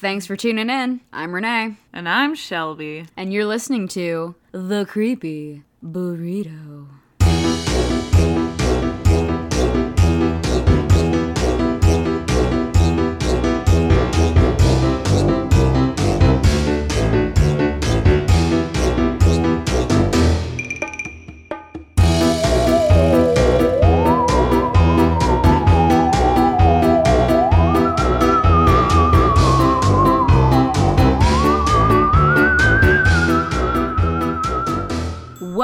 Thanks for tuning in. I'm Renee, And I'm Shelby. and you're listening to The Creepy Burrito.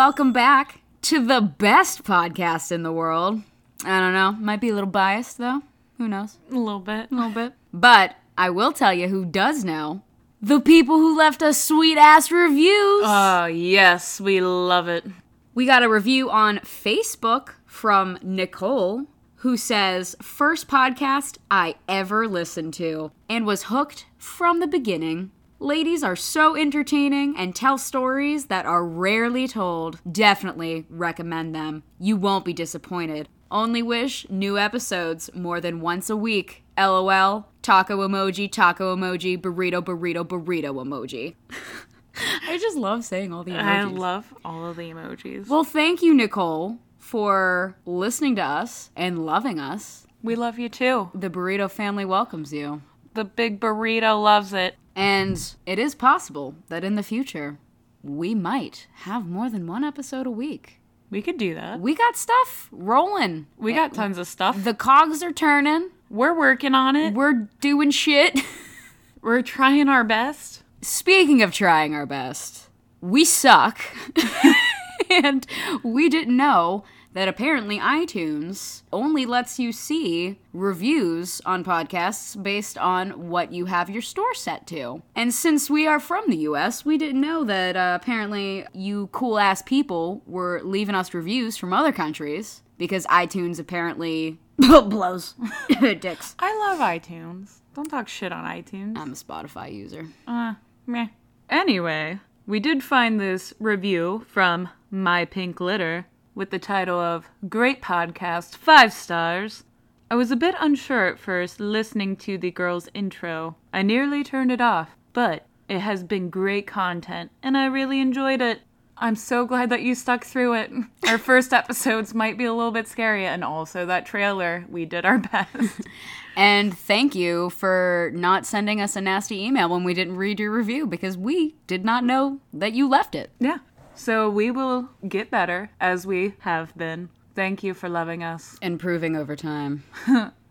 Welcome back to the best podcast in the world. I don't know, might be a little biased though. Who knows? A little bit. A little bit. But I will tell you who does know. The people who left us sweet ass reviews. Oh, yes, we love it. We got a review on Facebook from Nicole who says, First podcast I ever listened to and was hooked from the beginning. Ladies are so entertaining and tell stories that are rarely told. Definitely recommend them. You won't be disappointed. Only wish new episodes more than once a week. LOL. Taco emoji, taco emoji, burrito, burrito, burrito emoji. I just love saying all the emojis. I love all of the emojis. Well, thank you, Nicole, for listening to us and loving us. we love you too. The burrito family welcomes you. The big burrito loves it. And it is possible that in the future, we might have more than one episode a week. We could do that. We got stuff rolling. We got tons of stuff. The cogs are turning. We're working on it. We're doing shit. We're trying our best. Speaking of trying our best, we suck. and we didn't know that apparently iTunes only lets you see reviews on podcasts based on what you have your store set to. And since we are from the US, we didn't know that uh, apparently you cool ass people were leaving us reviews from other countries because iTunes apparently blows dicks. I love iTunes. Don't talk shit on iTunes. I'm a Spotify user. Uh, meh. Anyway, we did find this review from My Pink Litter with the title of Great Podcast, 5 stars. I was a bit unsure at first listening to the girl's intro. I nearly turned it off, but it has been great content and I really enjoyed it. I'm so glad that you stuck through it. Our first episodes might be a little bit scary, and also that trailer, we did our best. And thank you for not sending us a nasty email when we didn't read your review because we did not know that you left it. Yeah. So we will get better as we have been. Thank you for loving us. Improving over time.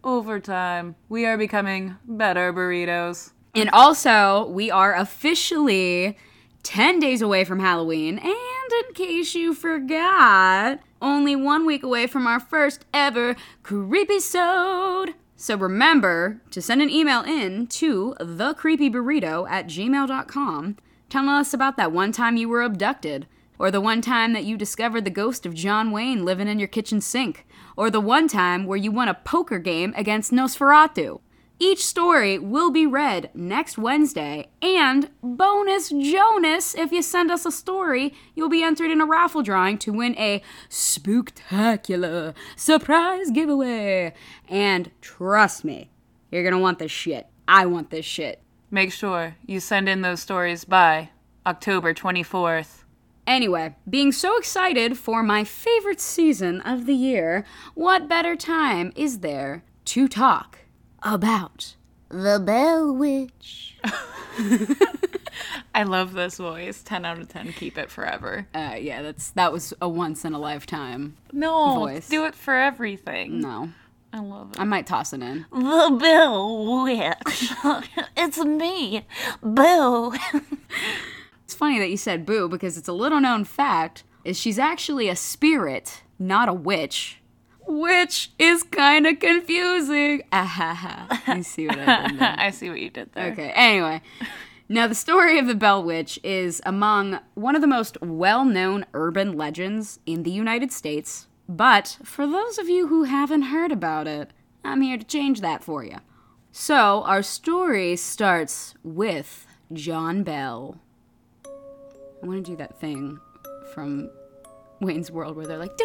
Over time, we are becoming better burritos. And also, we are officially 10 days away from Halloween. And in case you forgot, only one week away from our first ever Creepy Sode. So remember to send an email in to thecreepyburrito at gmail.com telling us about that one time you were abducted, or the one time that you discovered the ghost of John Wayne living in your kitchen sink, or the one time where you won a poker game against Nosferatu. Each story will be read next Wednesday, and bonus Jonas, if you send us a story, you'll be entered in a raffle drawing to win a spooktacular surprise giveaway. And trust me, you're gonna want this shit. I want this shit. Make sure you send in those stories by October 24th. Anyway, being so excited for my favorite season of the year, what better time is there to talk about the Bell Witch? I love this voice. 10 out of 10. Keep it forever. Uh, yeah, that's that was a once in a lifetime. No, Voice. do it for everything. No, I love it. I might toss it in. The Bell Witch. it's me, Boo. It's funny that you said boo because it's a little known fact is she's actually a spirit, not a witch. Which is kind of confusing. Ahaha. You see what I did there? I see what you did there. Okay, anyway. Now, the story of the Bell Witch is among one of the most well known urban legends in the United States. But for those of you who haven't heard about it, I'm here to change that for you. So, our story starts with John Bell. I want to do that thing from Wayne's World where they're like.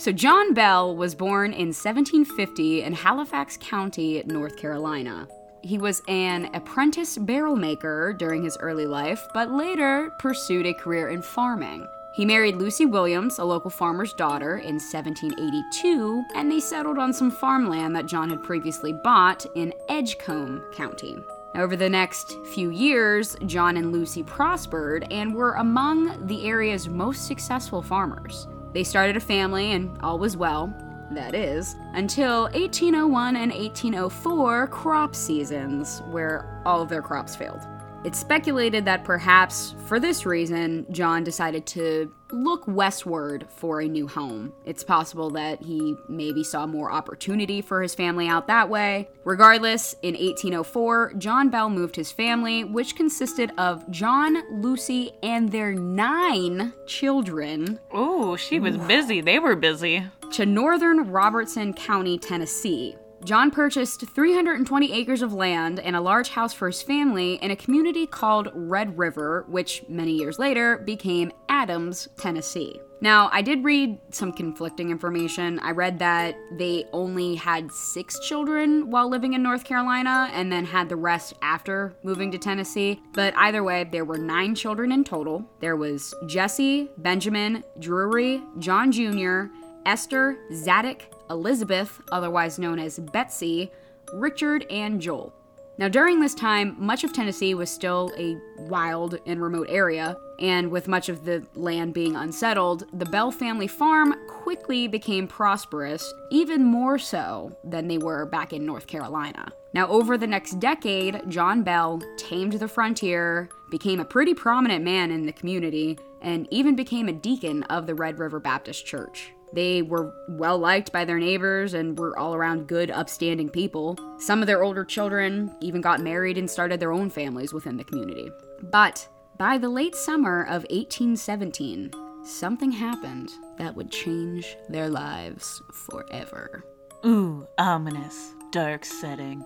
So, John Bell was born in 1750 in Halifax County, North Carolina. He was an apprentice barrel maker during his early life, but later pursued a career in farming. He married Lucy Williams, a local farmer's daughter, in 1782, and they settled on some farmland that John had previously bought in Edgecombe County. Over the next few years, John and Lucy prospered and were among the area's most successful farmers. They started a family and all was well, that is, until 1801 and 1804 crop seasons, where all of their crops failed. It's speculated that perhaps for this reason, John decided to look westward for a new home. It's possible that he maybe saw more opportunity for his family out that way. Regardless, in 1804, John Bell moved his family, which consisted of John, Lucy, and their nine children. Oh, she was busy. They were busy. To northern Robertson County, Tennessee. John purchased 320 acres of land and a large house for his family in a community called Red River, which many years later became Adams, Tennessee. Now, I did read some conflicting information. I read that they only had six children while living in North Carolina and then had the rest after moving to Tennessee. But either way, there were nine children in total. There was Jesse, Benjamin, Drury, John Jr., Esther, Zadok, Elizabeth, otherwise known as Betsy, Richard, and Joel. Now, during this time, much of Tennessee was still a wild and remote area, and with much of the land being unsettled, the Bell family farm quickly became prosperous, even more so than they were back in North Carolina. Now, over the next decade, John Bell tamed the frontier, became a pretty prominent man in the community, and even became a deacon of the Red River Baptist Church. They were well liked by their neighbors and were all around good, upstanding people. Some of their older children even got married and started their own families within the community. But by the late summer of 1817, something happened that would change their lives forever. Ooh, ominous, dark setting.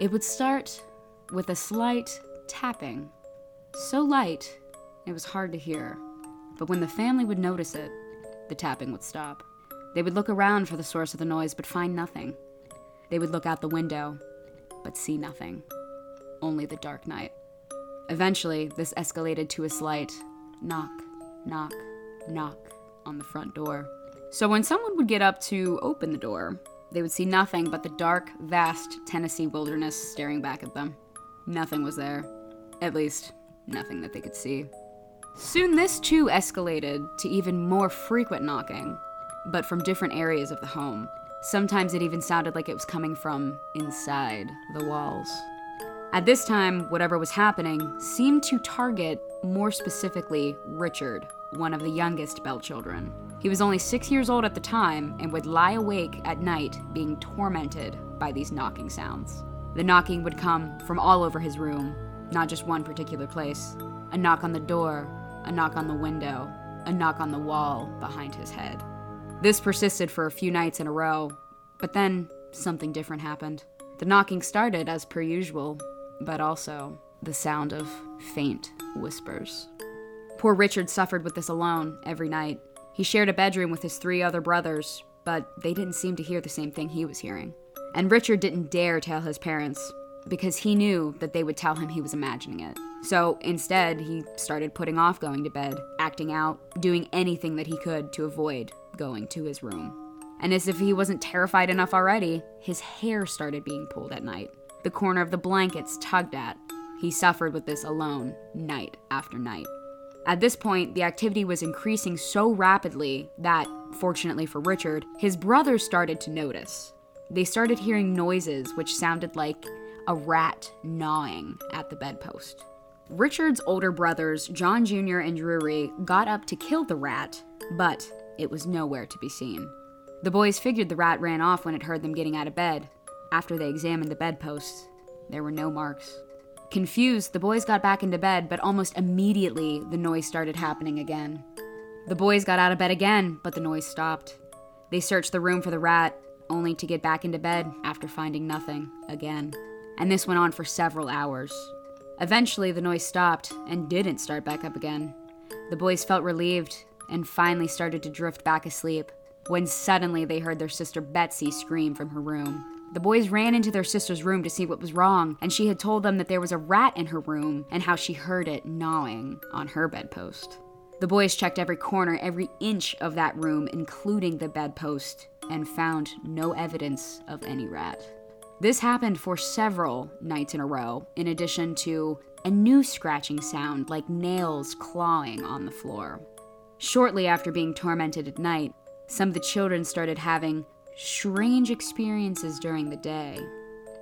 It would start with a slight tapping. So light, it was hard to hear. But when the family would notice it, the tapping would stop. They would look around for the source of the noise, but find nothing. They would look out the window, but see nothing. Only the dark night. Eventually, this escalated to a slight knock, knock, knock on the front door. So when someone would get up to open the door, they would see nothing but the dark, vast Tennessee wilderness staring back at them. Nothing was there. At least, nothing that they could see. Soon this too escalated to even more frequent knocking, but from different areas of the home. Sometimes it even sounded like it was coming from inside the walls. At this time, whatever was happening seemed to target more specifically Richard, one of the youngest Bell children. He was only six years old at the time and would lie awake at night being tormented by these knocking sounds. The knocking would come from all over his room, not just one particular place. A knock on the door, a knock on the window, a knock on the wall behind his head. This persisted for a few nights in a row, but then something different happened. The knocking started as per usual, but also the sound of faint whispers. Poor Richard suffered with this alone every night. He shared a bedroom with his three other brothers, but they didn't seem to hear the same thing he was hearing. And Richard didn't dare tell his parents because he knew that they would tell him he was imagining it. So instead, he started putting off going to bed, acting out, doing anything that he could to avoid going to his room. And as if he wasn't terrified enough already, his hair started being pulled at night. The corner of the blankets tugged at. He suffered with this alone, night after night. At this point, the activity was increasing so rapidly that, fortunately for Richard, his brothers started to notice. They started hearing noises which sounded like a rat gnawing at the bedpost. Richard's older brothers, John Jr. and Drury, got up to kill the rat, but it was nowhere to be seen. The boys figured the rat ran off when it heard them getting out of bed. After they examined the bedposts, there were no marks. Confused, the boys got back into bed, but almost immediately the noise started happening again. The boys got out of bed again, but the noise stopped. They searched the room for the rat, only to get back into bed after finding nothing again. And this went on for several hours. Eventually, the noise stopped and didn't start back up again. The boys felt relieved and finally started to drift back asleep. when suddenly they heard their sister Betsy scream from her room. The boys ran into their sister's room to see what was wrong, and she had told them that there was a rat in her room and how she heard it gnawing on her bedpost. The boys checked every corner, every inch of that room, including the bedpost, and found no evidence of any rat. This happened for several nights in a row, in addition to a new scratching sound like nails clawing on the floor. Shortly after being tormented at night, some of the children started having strange experiences during the day.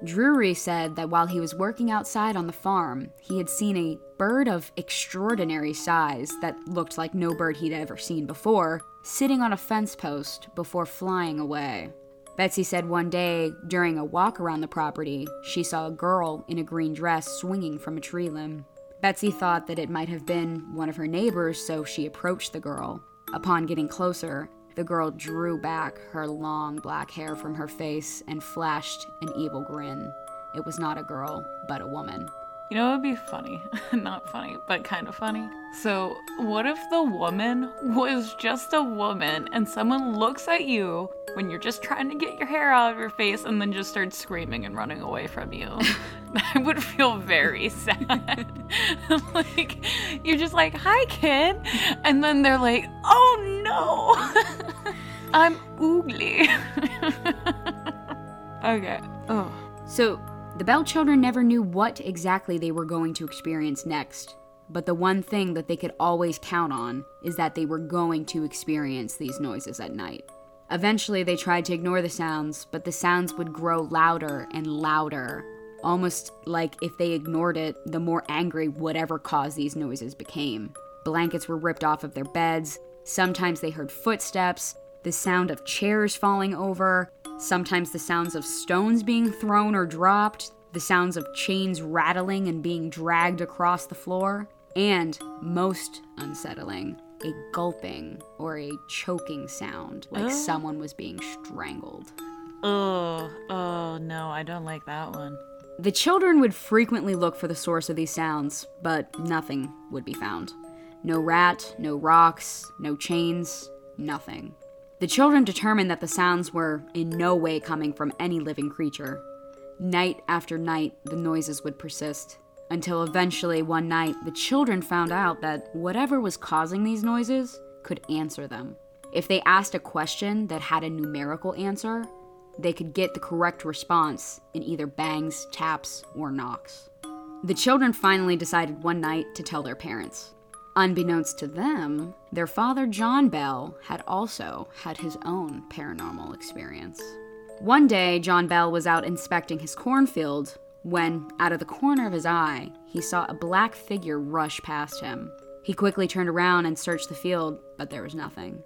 Drury said that while he was working outside on the farm, he had seen a bird of extraordinary size that looked like no bird he'd ever seen before, sitting on a fence post before flying away. Betsy said one day, during a walk around the property, she saw a girl in a green dress swinging from a tree limb. Betsy thought that it might have been one of her neighbors, so she approached the girl. Upon getting closer, the girl drew back her long black hair from her face and flashed an evil grin. It was not a girl, but a woman. You know, it would be funny. Not funny, but kind of funny. So, what if the woman was just a woman and someone looks at you when you're just trying to get your hair out of your face and then just starts screaming and running away from you? I would feel very sad. like, you're just like, hi, kid. And then they're like, oh no, I'm oogly. okay. Oh. So, the Bell children never knew what exactly they were going to experience next, but the one thing that they could always count on is that they were going to experience these noises at night. Eventually, they tried to ignore the sounds, but the sounds would grow louder and louder, almost like if they ignored it, the more angry whatever caused these noises became. Blankets were ripped off of their beds, sometimes they heard footsteps, the sound of chairs falling over, sometimes the sounds of stones being thrown or dropped, the sounds of chains rattling and being dragged across the floor, and, most unsettling, a gulping or a choking sound like Oh. someone was being strangled. Oh, oh no, I don't like that one. The children would frequently look for the source of these sounds, but nothing would be found. No rat, no rocks, no chains, nothing. The children determined that the sounds were in no way coming from any living creature. Night after night, the noises would persist, until eventually one night the children found out that whatever was causing these noises could answer them. If they asked a question that had a numerical answer, they could get the correct response in either bangs, taps, or knocks. The children finally decided one night to tell their parents. Unbeknownst to them, their father, John Bell, had also had his own paranormal experience. One day, John Bell was out inspecting his cornfield when, out of the corner of his eye, he saw a black figure rush past him. He quickly turned around and searched the field, but there was nothing.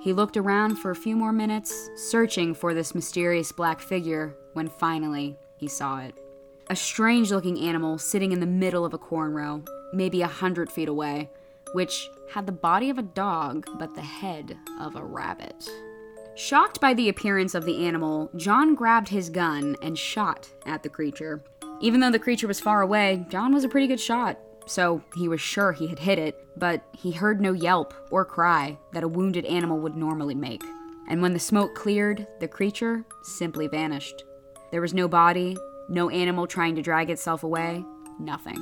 He looked around for a few more minutes, searching for this mysterious black figure, when finally he saw it. A strange looking animal sitting in the middle of a corn row, maybe a hundred feet away, which had the body of a dog but the head of a rabbit. Shocked by the appearance of the animal, John grabbed his gun and shot at the creature. Even though the creature was far away, John was a pretty good shot, so he was sure he had hit it, but he heard no yelp or cry that a wounded animal would normally make. And when the smoke cleared, the creature simply vanished. There was no body, no animal trying to drag itself away, nothing.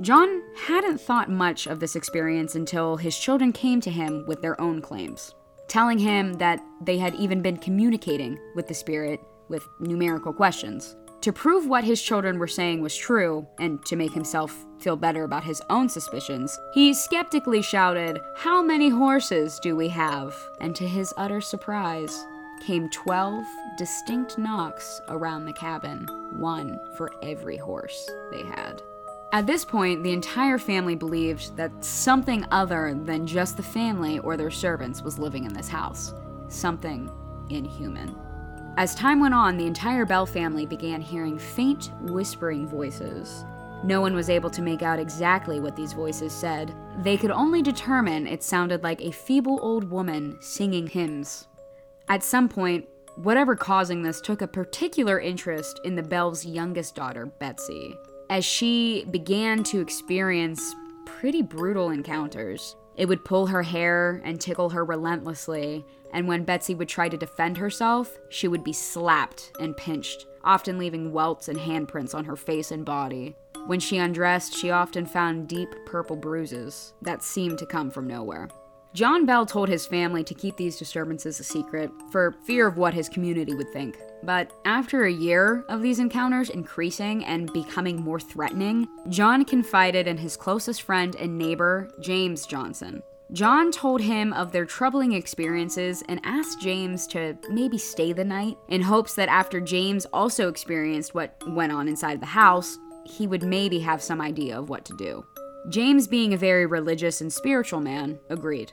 John hadn't thought much of this experience until his children came to him with their own claims, telling him that they had even been communicating with the spirit with numerical questions. To prove what his children were saying was true, and to make himself feel better about his own suspicions, he skeptically shouted, How many horses do we have? And to his utter surprise, came 12 distinct knocks around the cabin, one for every horse they had. At this point, the entire family believed that something other than just the family or their servants was living in this house. Something inhuman. As time went on, the entire Bell family began hearing faint, whispering voices. No one was able to make out exactly what these voices said. They could only determine it sounded like a feeble old woman singing hymns. At some point, whatever causing this took a particular interest in the Bell's youngest daughter, Betsy. As she began to experience pretty brutal encounters, It would pull her hair and tickle her relentlessly, and when Betsy would try to defend herself, she would be slapped and pinched, often leaving welts and handprints on her face and body. When she undressed, she often found deep purple bruises that seemed to come from nowhere. John Bell told his family to keep these disturbances a secret for fear of what his community would think. But after a year of these encounters increasing and becoming more threatening, John confided in his closest friend and neighbor, James Johnson. John told him of their troubling experiences and asked James to maybe stay the night in hopes that after James also experienced what went on inside the house, he would maybe have some idea of what to do. James, being a very religious and spiritual man, agreed.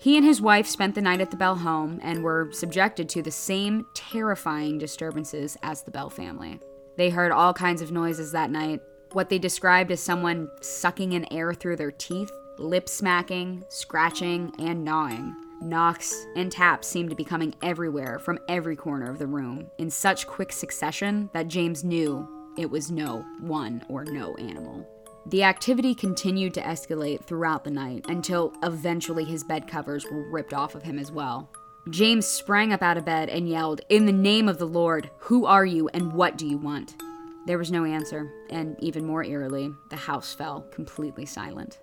He and his wife spent the night at the Bell home and were subjected to the same terrifying disturbances as the Bell family. They heard all kinds of noises that night, what they described as someone sucking in air through their teeth, lip smacking, scratching, and gnawing. Knocks and taps seemed to be coming everywhere from every corner of the room in such quick succession that James knew it was no one or no animal. The activity continued to escalate throughout the night until eventually his bed covers were ripped off of him as well. James sprang up out of bed and yelled, In the name of the Lord, who are you and what do you want? There was no answer, and even more eerily, the house fell completely silent.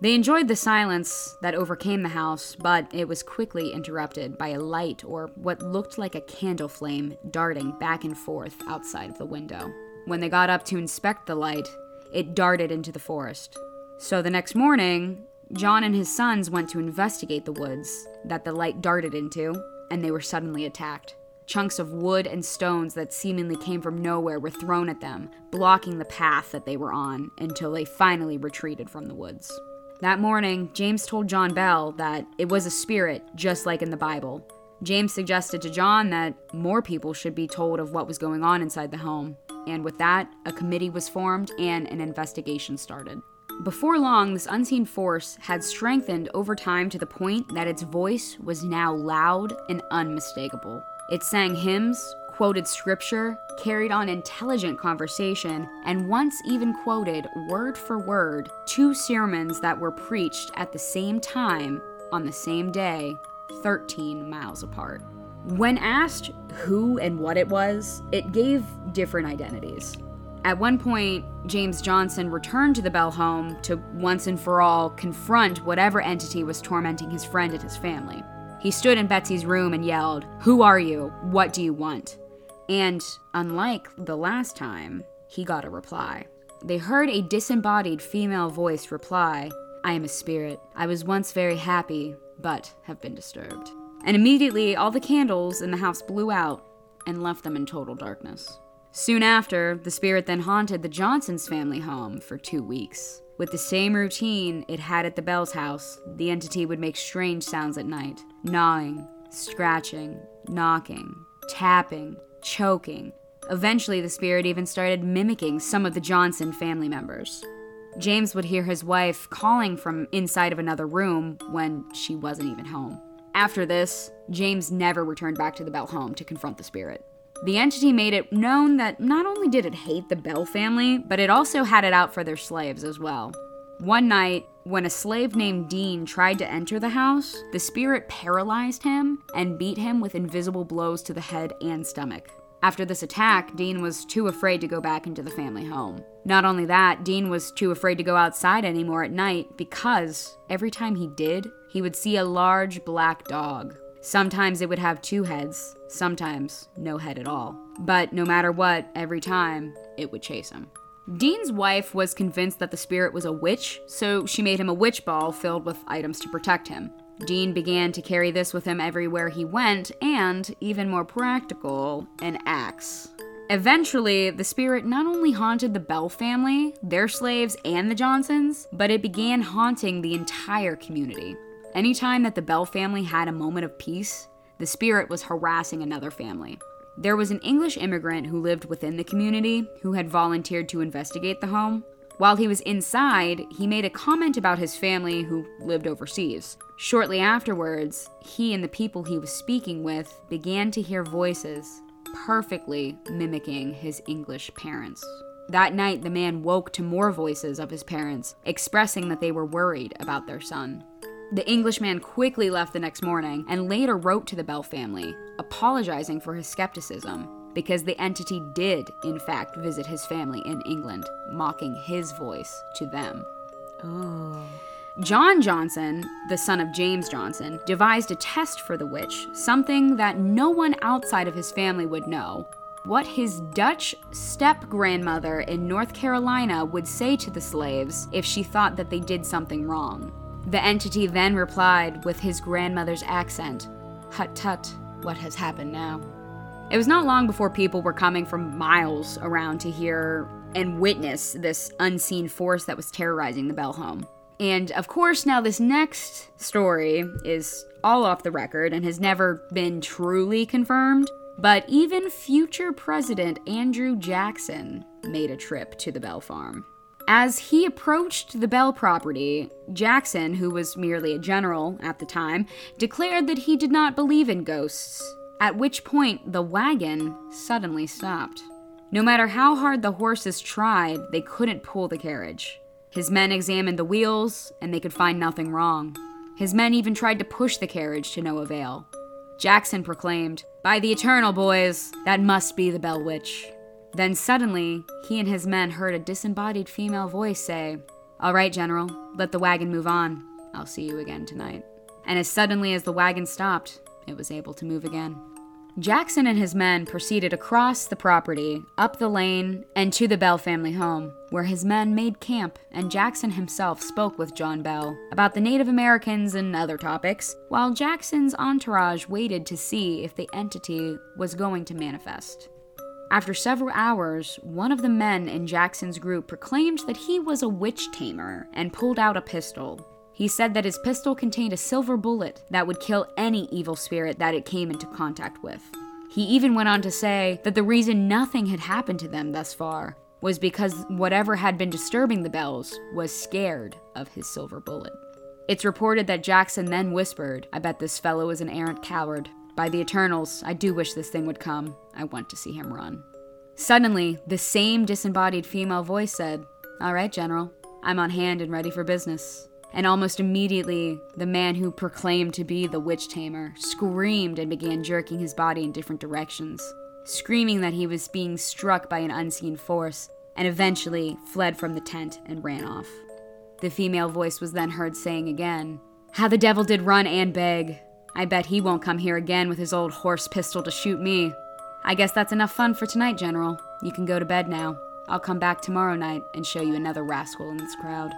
They enjoyed the silence that overcame the house, but it was quickly interrupted by a light or what looked like a candle flame darting back and forth outside of the window. When they got up to inspect the light, it darted into the forest. So the next morning, John and his sons went to investigate the woods that the light darted into, and they were suddenly attacked. Chunks of wood and stones that seemingly came from nowhere were thrown at them, blocking the path that they were on until they finally retreated from the woods. That morning, James told John Bell that it was a spirit, just like in the Bible. James suggested to John that more people should be told of what was going on inside the home, and with that, a committee was formed and an investigation started. Before long, this unseen force had strengthened over time to the point that its voice was now loud and unmistakable. It sang hymns, quoted scripture, carried on intelligent conversation, and once even quoted, word for word, two sermons that were preached at the same time on the same day, 13 miles apart. When asked who and what it was, it gave different identities. At one point, James Johnson returned to the Bell home to once and for all confront whatever entity was tormenting his friend and his family. He stood in Betsy's room and yelled, Who are you? What do you want? And unlike the last time, he got a reply. They heard a disembodied female voice reply, I am a spirit. I was once very happy, but have been disturbed and immediately all the candles in the house blew out and left them in total darkness. Soon after, the spirit then haunted the Johnsons' family home for two weeks. With the same routine it had at the Bell's house, the entity would make strange sounds at night gnawing, scratching, knocking, tapping, choking. Eventually, the spirit even started mimicking some of the Johnson family members. James would hear his wife calling from inside of another room when she wasn't even home. After this, James never returned back to the Bell home to confront the spirit. The entity made it known that not only did it hate the Bell family, but it also had it out for their slaves as well. One night, when a slave named Dean tried to enter the house, the spirit paralyzed him and beat him with invisible blows to the head and stomach. After this attack, Dean was too afraid to go back into the family home. Not only that, Dean was too afraid to go outside anymore at night because every time he did, he would see a large black dog. Sometimes it would have two heads, sometimes no head at all. But no matter what, every time, it would chase him. Dean's wife was convinced that the spirit was a witch, so she made him a witch ball filled with items to protect him. Dean began to carry this with him everywhere he went, and, even more practical, an axe. Eventually, the spirit not only haunted the Bell family, their slaves, and the Johnsons, but it began haunting the entire community. Anytime that the Bell family had a moment of peace, the spirit was harassing another family. There was an English immigrant who lived within the community who had volunteered to investigate the home. While he was inside, he made a comment about his family who lived overseas. Shortly afterwards, he and the people he was speaking with began to hear voices, perfectly mimicking his English parents. That night, the man woke to more voices of his parents, expressing that they were worried about their son. The Englishman quickly left the next morning and later wrote to the Bell family, apologizing for his skepticism because the entity did, in fact, visit his family in England, mocking his voice to them. Oh. John Johnson, the son of James Johnson, devised a test for the witch, something that no one outside of his family would know. What his Dutch step grandmother in North Carolina would say to the slaves if she thought that they did something wrong. The entity then replied with his grandmother's accent Hut tut, what has happened now? It was not long before people were coming from miles around to hear and witness this unseen force that was terrorizing the Bell home. And of course, now this next story is all off the record and has never been truly confirmed. But even future President Andrew Jackson made a trip to the Bell farm. As he approached the Bell property, Jackson, who was merely a general at the time, declared that he did not believe in ghosts, at which point the wagon suddenly stopped. No matter how hard the horses tried, they couldn't pull the carriage. His men examined the wheels, and they could find nothing wrong. His men even tried to push the carriage to no avail. Jackson proclaimed, By the Eternal, boys, that must be the Bell Witch. Then suddenly, he and his men heard a disembodied female voice say, All right, General, let the wagon move on. I'll see you again tonight. And as suddenly as the wagon stopped, it was able to move again. Jackson and his men proceeded across the property, up the lane, and to the Bell family home, where his men made camp and Jackson himself spoke with John Bell about the Native Americans and other topics, while Jackson's entourage waited to see if the entity was going to manifest. After several hours, one of the men in Jackson's group proclaimed that he was a witch tamer and pulled out a pistol. He said that his pistol contained a silver bullet that would kill any evil spirit that it came into contact with. He even went on to say that the reason nothing had happened to them thus far was because whatever had been disturbing the bells was scared of his silver bullet. It's reported that Jackson then whispered, I bet this fellow is an arrant coward. By the Eternals, I do wish this thing would come. I want to see him run. Suddenly, the same disembodied female voice said, All right, General, I'm on hand and ready for business and almost immediately, the man who proclaimed to be the witch tamer screamed and began jerking his body in different directions, screaming that he was being struck by an unseen force, and eventually fled from the tent and ran off. The female voice was then heard saying again, How the devil did run and beg. I bet he won't come here again with his old horse pistol to shoot me. I guess that's enough fun for tonight, General. You can go to bed now. I'll come back tomorrow night and show you another rascal in this crowd.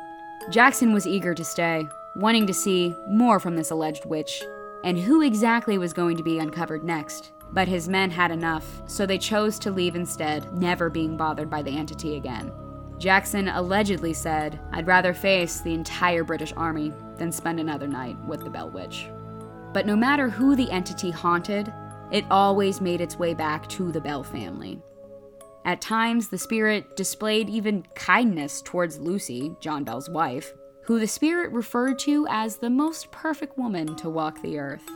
Jackson was eager to stay, wanting to see more from this alleged witch, and who exactly was going to be uncovered next. But his men had enough, so they chose to leave instead, never being bothered by the entity again. Jackson allegedly said, I'd rather face the entire British army than spend another night with the Bell Witch. But no matter who the entity haunted, it always made its way back to the Bell family. At times, the spirit displayed even kindness towards Lucy, John Bell's wife, who the spirit referred to as the most perfect woman to walk the earth.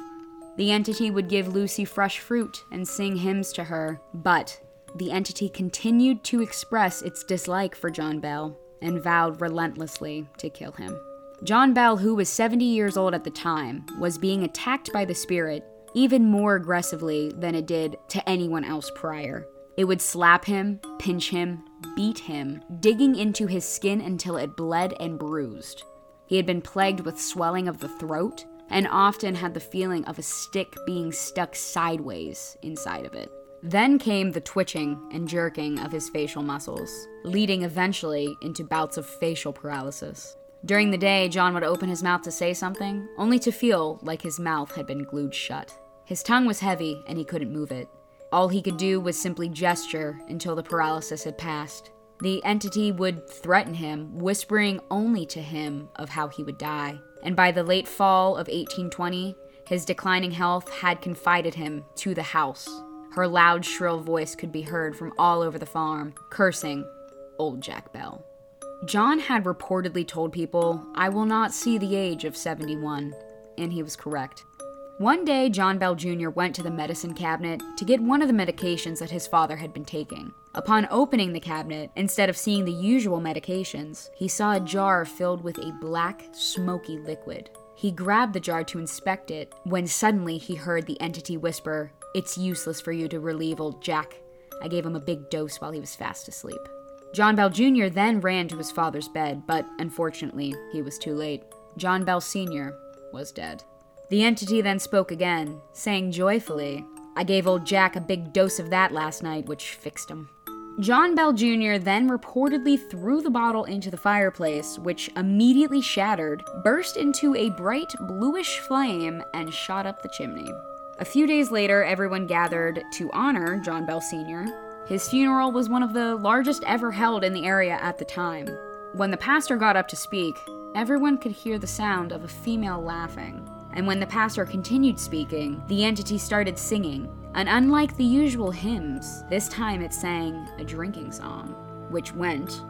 The entity would give Lucy fresh fruit and sing hymns to her, but the entity continued to express its dislike for John Bell and vowed relentlessly to kill him. John Bell, who was 70 years old at the time, was being attacked by the spirit even more aggressively than it did to anyone else prior. It would slap him, pinch him, beat him, digging into his skin until it bled and bruised. He had been plagued with swelling of the throat and often had the feeling of a stick being stuck sideways inside of it. Then came the twitching and jerking of his facial muscles, leading eventually into bouts of facial paralysis. During the day, John would open his mouth to say something, only to feel like his mouth had been glued shut. His tongue was heavy and he couldn't move it. All he could do was simply gesture until the paralysis had passed. The entity would threaten him, whispering only to him of how he would die. And by the late fall of 1820, his declining health had confided him to the house. Her loud, shrill voice could be heard from all over the farm, cursing old Jack Bell. John had reportedly told people, I will not see the age of 71, and he was correct. One day, John Bell Jr. went to the medicine cabinet to get one of the medications that his father had been taking. Upon opening the cabinet, instead of seeing the usual medications, he saw a jar filled with a black, smoky liquid. He grabbed the jar to inspect it when suddenly he heard the entity whisper, It's useless for you to relieve old Jack. I gave him a big dose while he was fast asleep. John Bell Jr. then ran to his father's bed, but unfortunately, he was too late. John Bell Sr. was dead. The entity then spoke again, saying joyfully, I gave old Jack a big dose of that last night, which fixed him. John Bell Jr. then reportedly threw the bottle into the fireplace, which immediately shattered, burst into a bright bluish flame, and shot up the chimney. A few days later, everyone gathered to honor John Bell Sr. His funeral was one of the largest ever held in the area at the time. When the pastor got up to speak, everyone could hear the sound of a female laughing. And when the pastor continued speaking, the entity started singing. And unlike the usual hymns, this time it sang a drinking song, which went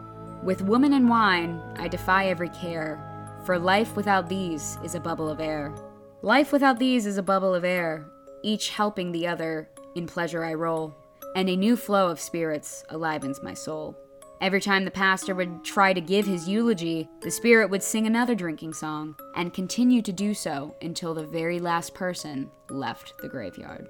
With woman and wine, I defy every care, for life without these is a bubble of air. Life without these is a bubble of air, each helping the other, in pleasure I roll, and a new flow of spirits alivens my soul. Every time the pastor would try to give his eulogy, the spirit would sing another drinking song, and continue to do so until the very last person left the graveyard.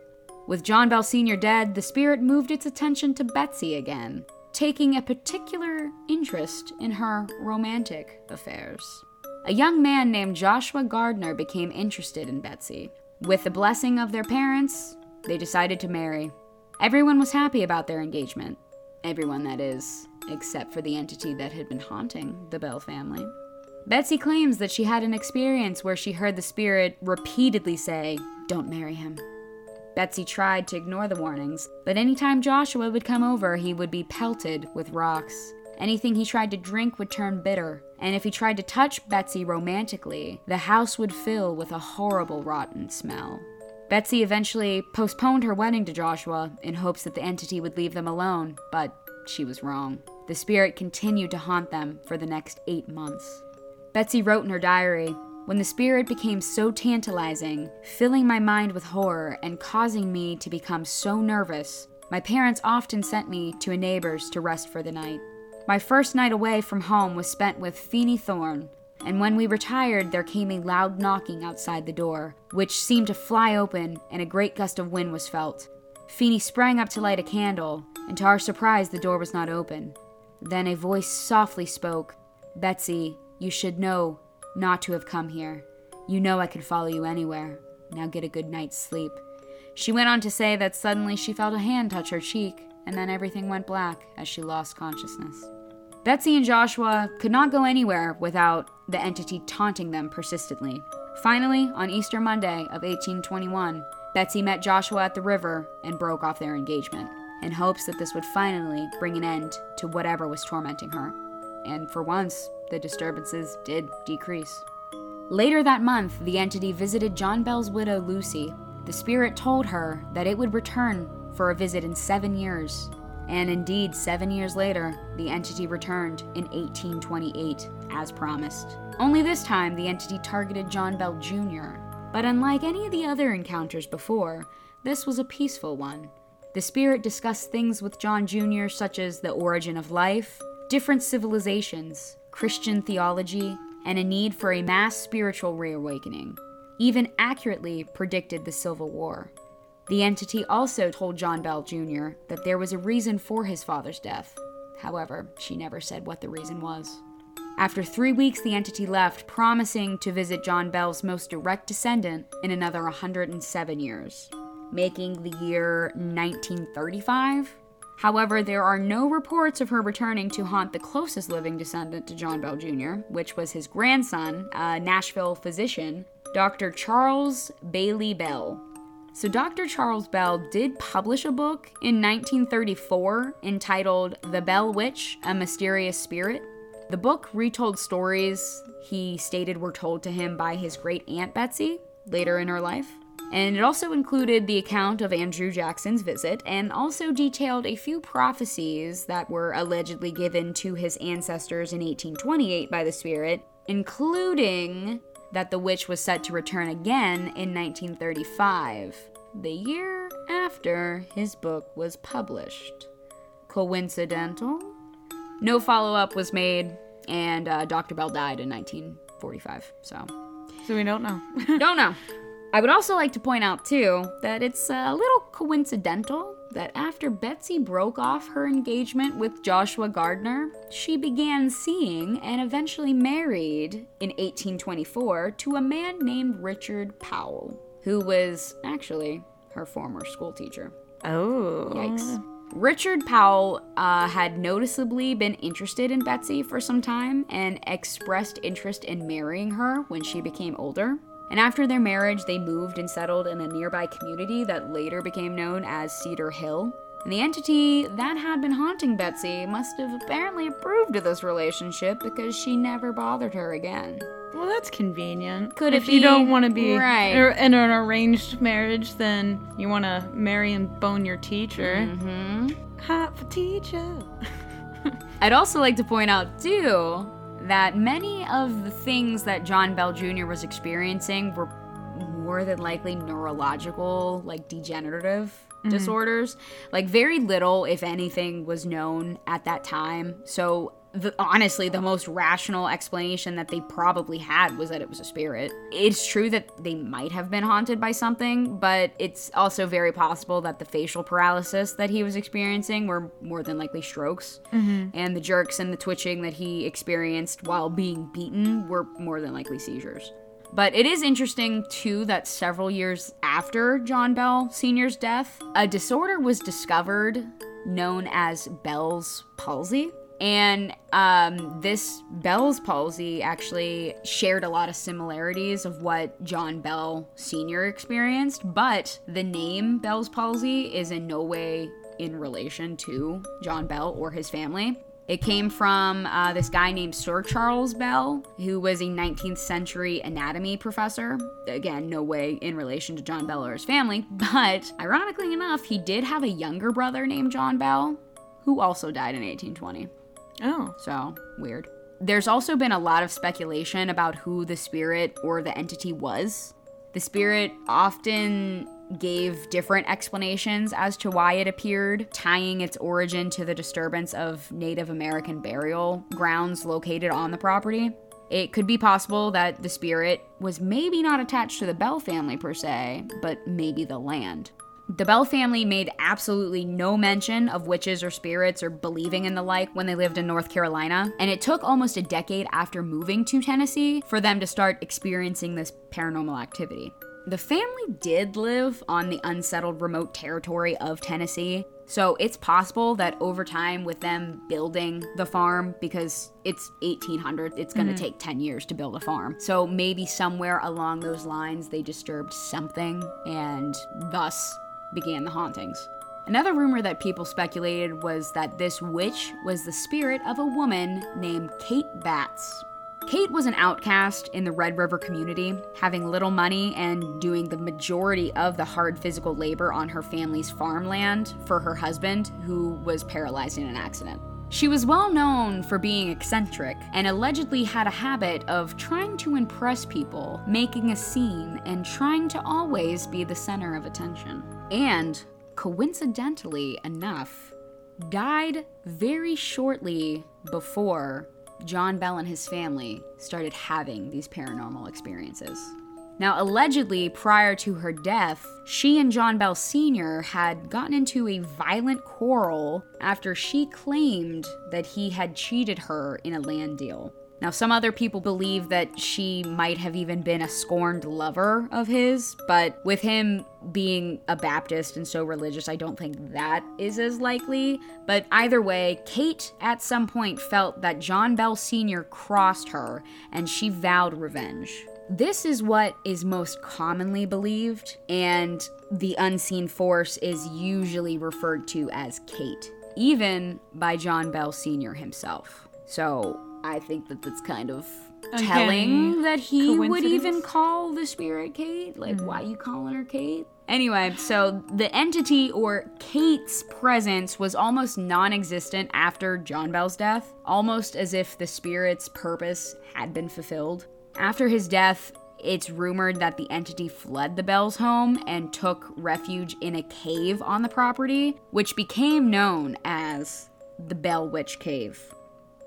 With John Bell Sr. dead, the spirit moved its attention to Betsy again, taking a particular interest in her romantic affairs. A young man named Joshua Gardner became interested in Betsy. With the blessing of their parents, they decided to marry. Everyone was happy about their engagement. Everyone, that is, except for the entity that had been haunting the Bell family. Betsy claims that she had an experience where she heard the spirit repeatedly say, Don't marry him. Betsy tried to ignore the warnings, but anytime Joshua would come over, he would be pelted with rocks. Anything he tried to drink would turn bitter, and if he tried to touch Betsy romantically, the house would fill with a horrible rotten smell. Betsy eventually postponed her wedding to Joshua in hopes that the entity would leave them alone, but she was wrong. The spirit continued to haunt them for the next eight months. Betsy wrote in her diary When the spirit became so tantalizing, filling my mind with horror and causing me to become so nervous, my parents often sent me to a neighbor's to rest for the night. My first night away from home was spent with Feeney Thorne, and when we retired, there came a loud knocking outside the door, which seemed to fly open, and a great gust of wind was felt. Feeney sprang up to light a candle, and to our surprise, the door was not open. Then a voice softly spoke Betsy, you should know not to have come here. You know I could follow you anywhere. Now get a good night's sleep. She went on to say that suddenly she felt a hand touch her cheek, and then everything went black as she lost consciousness. Betsy and Joshua could not go anywhere without the entity taunting them persistently. Finally, on Easter Monday of 1821, Betsy met Joshua at the river and broke off their engagement in hopes that this would finally bring an end to whatever was tormenting her. And for once, the disturbances did decrease. Later that month, the entity visited John Bell's widow, Lucy. The spirit told her that it would return for a visit in seven years. And indeed, seven years later, the entity returned in 1828, as promised. Only this time, the entity targeted John Bell Jr. But unlike any of the other encounters before, this was a peaceful one. The spirit discussed things with John Jr., such as the origin of life, different civilizations, Christian theology, and a need for a mass spiritual reawakening. Even accurately predicted the Civil War. The entity also told John Bell Jr. that there was a reason for his father's death. However, she never said what the reason was. After three weeks, the entity left, promising to visit John Bell's most direct descendant in another 107 years making the year 1935. However, there are no reports of her returning to haunt the closest living descendant to John Bell Jr., which was his grandson, a Nashville physician, Dr. Charles Bailey Bell. So, Dr. Charles Bell did publish a book in 1934 entitled The Bell Witch A Mysterious Spirit. The book retold stories he stated were told to him by his great aunt Betsy later in her life and it also included the account of Andrew Jackson's visit and also detailed a few prophecies that were allegedly given to his ancestors in 1828 by the spirit, including that the witch was set to return again in 1935, the year after his book was published. Coincidental? No follow up was made, and uh, Dr. Bell died in 1945, so. So we don't know. Don't know. I would also like to point out, too, that it's a little coincidental that after Betsy broke off her engagement with Joshua Gardner, she began seeing and eventually married in 1824 to a man named Richard Powell, who was actually her former schoolteacher. oh. Yikes. Richard Powell uh, had noticeably been interested in Betsy for some time and expressed interest in marrying her when she became older. And after their marriage, they moved and settled in a nearby community that later became known as Cedar Hill. And the entity that had been haunting Betsy must have apparently approved of this relationship because she never bothered her again. Well, that's convenient. Could if it you don't want to be Right. in an arranged marriage, then you want to marry and bone your teacher. Mm-hmm. Hot for teacher. I'd also like to point out, too, that many of the things that John Bell Jr. was experiencing were more than likely neurological, like degenerative mm-hmm. disorders. Like, very little, if anything, was known at that time. So, the, honestly, the most rational explanation that they probably had was that it was a spirit. It's true that they might have been haunted by something, but it's also very possible that the facial paralysis that he was experiencing were more than likely strokes. Mm-hmm. And the jerks and the twitching that he experienced while being beaten were more than likely seizures. But it is interesting, too, that several years after John Bell Sr.'s death, a disorder was discovered known as Bell's palsy. And um, this Bell's palsy actually shared a lot of similarities of what John Bell Sr. experienced, but the name Bell's palsy is in no way in relation to John Bell or his family. It came from uh, this guy named Sir Charles Bell, who was a 19th century anatomy professor. Again, no way in relation to John Bell or his family, but ironically enough, he did have a younger brother named John Bell, who also died in 1820. Oh. So, weird. There's also been a lot of speculation about who the spirit or the entity was. The spirit often gave different explanations as to why it appeared, tying its origin to the disturbance of Native American burial grounds located on the property. It could be possible that the spirit was maybe not attached to the Bell family per se, but maybe the land. The Bell family made absolutely no mention of witches or spirits or believing in the like when they lived in North Carolina, and it took almost a decade after moving to Tennessee for them to start experiencing this paranormal activity. The family did live on the unsettled remote territory of Tennessee, so it's possible that over time, with them building the farm, because it's 1800, it's gonna mm-hmm. take 10 years to build a farm. So maybe somewhere along those lines, they disturbed something and thus began the hauntings. Another rumor that people speculated was that this witch was the spirit of a woman named Kate Batts. Kate was an outcast in the Red River community, having little money and doing the majority of the hard physical labor on her family's farmland for her husband, who was paralyzed in an accident. She was well known for being eccentric and allegedly had a habit of trying to impress people, making a scene, and trying to always be the center of attention. And, coincidentally enough, died very shortly before John Bell and his family started having these paranormal experiences. Now, allegedly, prior to her death, she and John Bell Sr. had gotten into a violent quarrel after she claimed that he had cheated her in a land deal. Now, some other people believe that she might have even been a scorned lover of his, but with him being a Baptist and so religious, I don't think that is as likely. But either way, Kate at some point felt that John Bell Sr. crossed her and she vowed revenge. This is what is most commonly believed, and the unseen force is usually referred to as Kate, even by John Bell Sr. himself. So I think that that's kind of telling Uncanny that he would even call the spirit Kate. Like, hmm. why you calling her Kate? Anyway, so the entity or Kate's presence was almost non existent after John Bell's death, almost as if the spirit's purpose had been fulfilled. After his death, it's rumored that the entity fled the Bell's home and took refuge in a cave on the property, which became known as the Bell Witch Cave.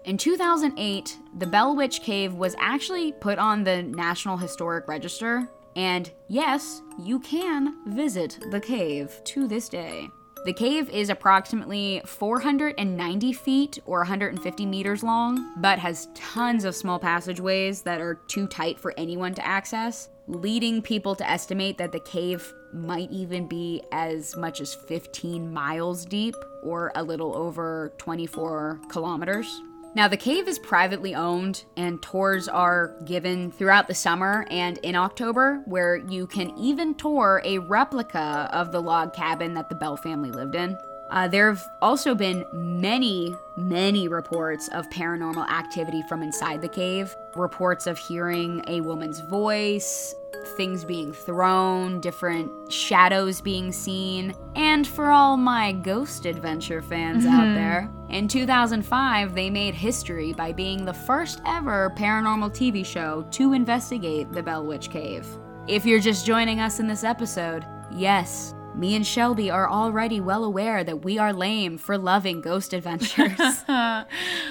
In 2008, the Bell Witch Cave was actually put on the National Historic Register, and yes, you can visit the cave to this day. The cave is approximately 490 feet or 150 meters long, but has tons of small passageways that are too tight for anyone to access, leading people to estimate that the cave might even be as much as 15 miles deep or a little over 24 kilometers. Now, the cave is privately owned, and tours are given throughout the summer and in October, where you can even tour a replica of the log cabin that the Bell family lived in. Uh, there have also been many, many reports of paranormal activity from inside the cave. Reports of hearing a woman's voice, things being thrown, different shadows being seen, and for all my ghost adventure fans out there, in 2005 they made history by being the first ever paranormal TV show to investigate the Bell Witch Cave. If you're just joining us in this episode, yes, me and Shelby are already well aware that we are lame for loving ghost adventures.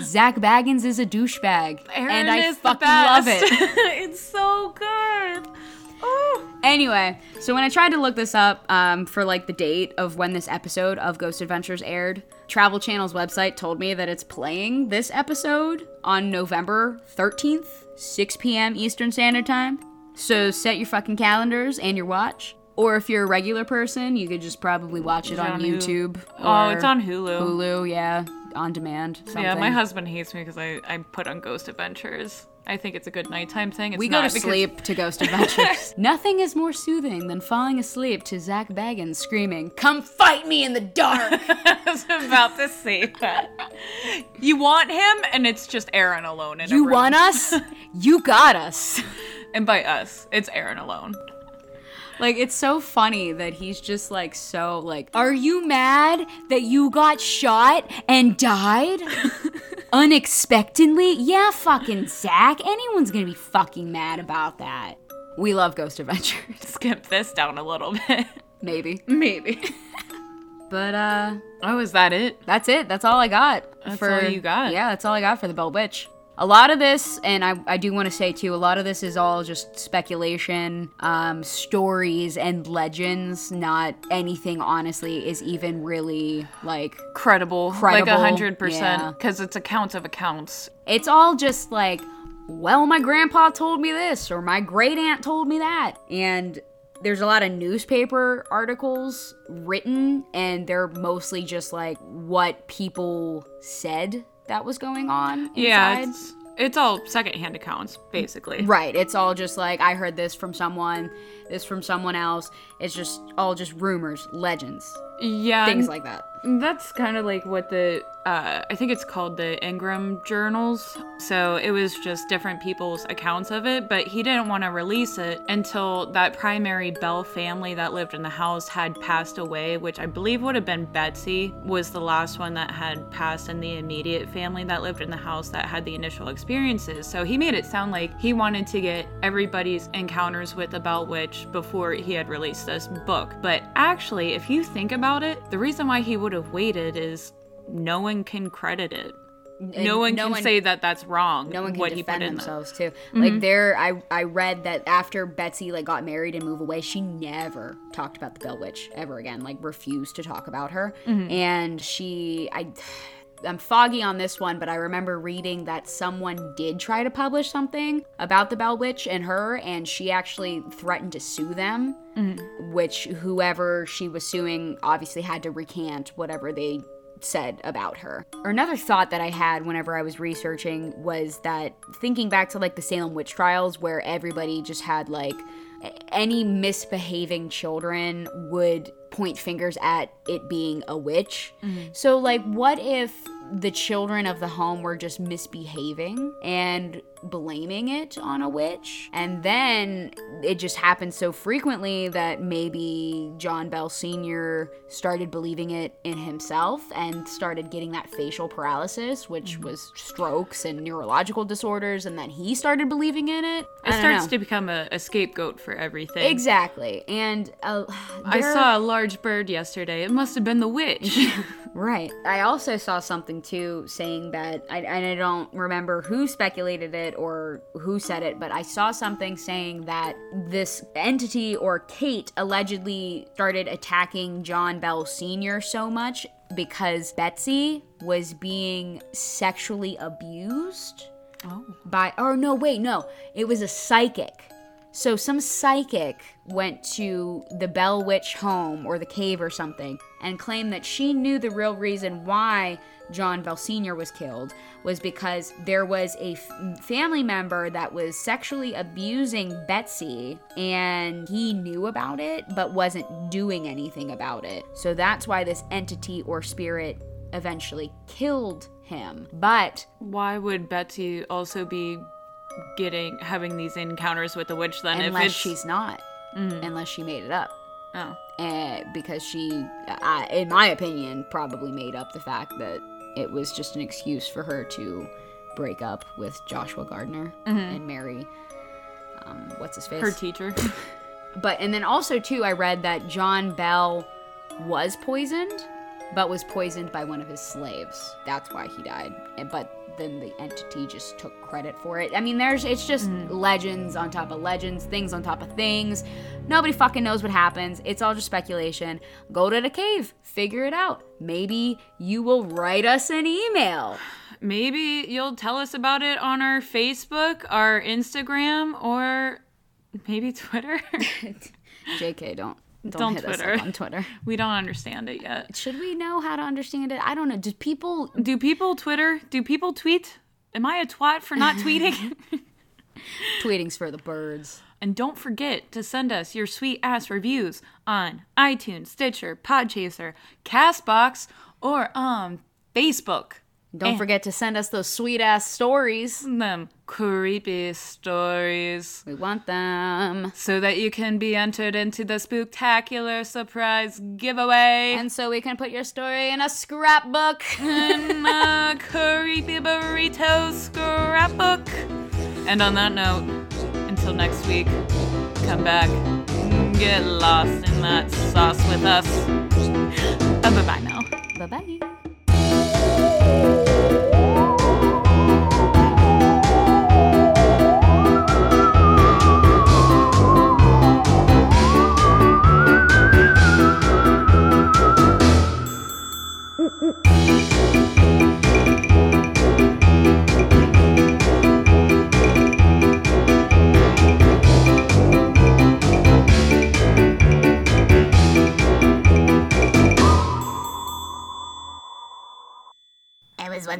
Zak Bagans is a douchebag, and I fucking love it. it's so good. Oh. Anyway, so when I tried to look this up um, for like the date of when this episode of Ghost Adventures aired, Travel Channel's website told me that it's playing this episode on November 13th, 6 p.m. Eastern Standard Time. So set your fucking calendars and your watch. Or if you're a regular person, you could just probably watch it on on. YouTube. Oh, it's on Hulu. Hulu, yeah, on demand. Something. Yeah, my husband hates me because I, I put on Ghost Adventures. I think it's a good nighttime thing. It's We go to because- sleep to Ghost Adventures. Nothing is more soothing than falling asleep to Zak Bagans screaming, Come fight me in the dark! I was about to say that. You want him, and it's just Aaron alone in a You room. want us? You got us. And by us, it's Aaron alone. Like, it's so funny that he's just like, so, like, Are you mad that you got shot and died? Unexpectedly? Yeah, fucking Zak. Anyone's gonna be fucking mad about that. We love Ghost Adventures. Skip this down a little bit. Maybe. Maybe. But, uh, Oh, is that it? That's it. That's all I got. That's for, all you got? Yeah, that's all I got for the Bell Witch. A lot of this, and I, I do want to say too, a lot of this is all just speculation, um, stories, and legends. Not anything, honestly, is even really like. Credible. Credible, Like a hundred percent, Because it's accounts of accounts. It's all just like, well, my grandpa told me this, or my great aunt told me that. And there's a lot of newspaper articles written, and they're mostly just like what people said that was going on. Inside. Yeah, it's it's all secondhand accounts, basically. Right. It's all just like I heard this from someone, this from someone else. It's just all just rumors, legends, Yeah, things like that. That's kind of like what the uh, I think it's called the Ingram journals. So it was just different people's accounts of it, but he didn't want to release it until that primary Bell family that lived in the house had passed away, which I believe would have been Betsy was the last one that had passed in the immediate family that lived in the house that had the initial experiences. So he made it sound like he wanted to get everybody's encounters with the Bell Witch before he had released this book. But actually, if you think about it, the reason why he would have waited is no one can credit it. no one no can one- say that that's wrong. no one can what defend put in there. themselves too. Mm-hmm. Like there, I I read that after Betsy like got married and moved away, she never talked about the Bell Witch ever again. Like refused to talk about her, mm-hmm. and she I. I'm foggy on this one, but I remember reading that someone did try to publish something about the Bell Witch and her, and she actually threatened to sue them. Mm-hmm. Which whoever she was suing obviously had to recant whatever they said about her. Or another thought that I had whenever I was researching was that thinking back to like the Salem witch trials where everybody just had like any misbehaving children would point fingers at it being a witch. Mm-hmm. So like what if the children of the home were just misbehaving and blaming it on a witch. And then it just happened so frequently that maybe John Bell Sr. started believing it in himself and started getting that facial paralysis, which was strokes and neurological disorders, and then he started believing in it. It starts know. to become a, a scapegoat for everything. Exactly. And uh, I saw a large bird yesterday. It must have been the witch. Right. I also saw something too saying that, I, and I don't remember who speculated it or who said it, but I saw something saying that this entity or Kate allegedly started attacking John Bell Sr. so much because Betsy was being sexually abused oh. by or no wait no it was a psychic so some psychic went to the bell witch home or the cave or something and claimed that she knew the real reason why john bell sr was killed was because there was a f- family member that was sexually abusing betsy and he knew about it but wasn't doing anything about it so that's why this entity or spirit eventually killed him but Why would Betsy also be getting having these encounters with the witch then? if unless she's not unless she made it up oh. uh, because she I in my opinion probably made up the fact that it was just an excuse for her to break up with joshua gardner and marry um, what's his face? Her teacher. but and then also too i read that john bell was poisoned but was poisoned by one of his slaves. That's why he died. And- but then the entity just took credit for it. I mean there's it's just mm. legends on top of legends things on top of things. Nobody fucking knows what happens. It's all just speculation. Go to the cave. Figure it out. Maybe you will write us an email. Maybe you'll tell us about it on our Facebook, our Instagram, or maybe Twitter. jk don't don't, Don't hit us Twitter. on twitter we don't understand it yet. should we know how to understand it i don't know do people Do people Twitter? Do people tweet? Am I a twat for not tweeting? tweeting's for the birds and don't forget to send us your sweet ass reviews on iTunes, Stitcher, Podchaser, Castbox, or on Facebook. Don't eh. forget to send us those sweet ass stories. Them creepy stories. We want them. So that you can be entered into the spooktacular surprise giveaway. And so we can put your story in a scrapbook. in a creepy burrito scrapbook. And on that note, until next week, come back, get lost in that sauce with us. Bye bye now. bye bye.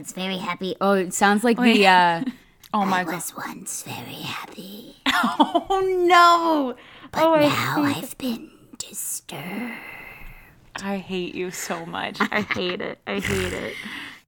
Once very happy. Oh, it sounds like the uh Oh my I god. was once very happy. Oh no! But Oh, I now I've been disturbed. I hate you so much. I hate it. I hate it.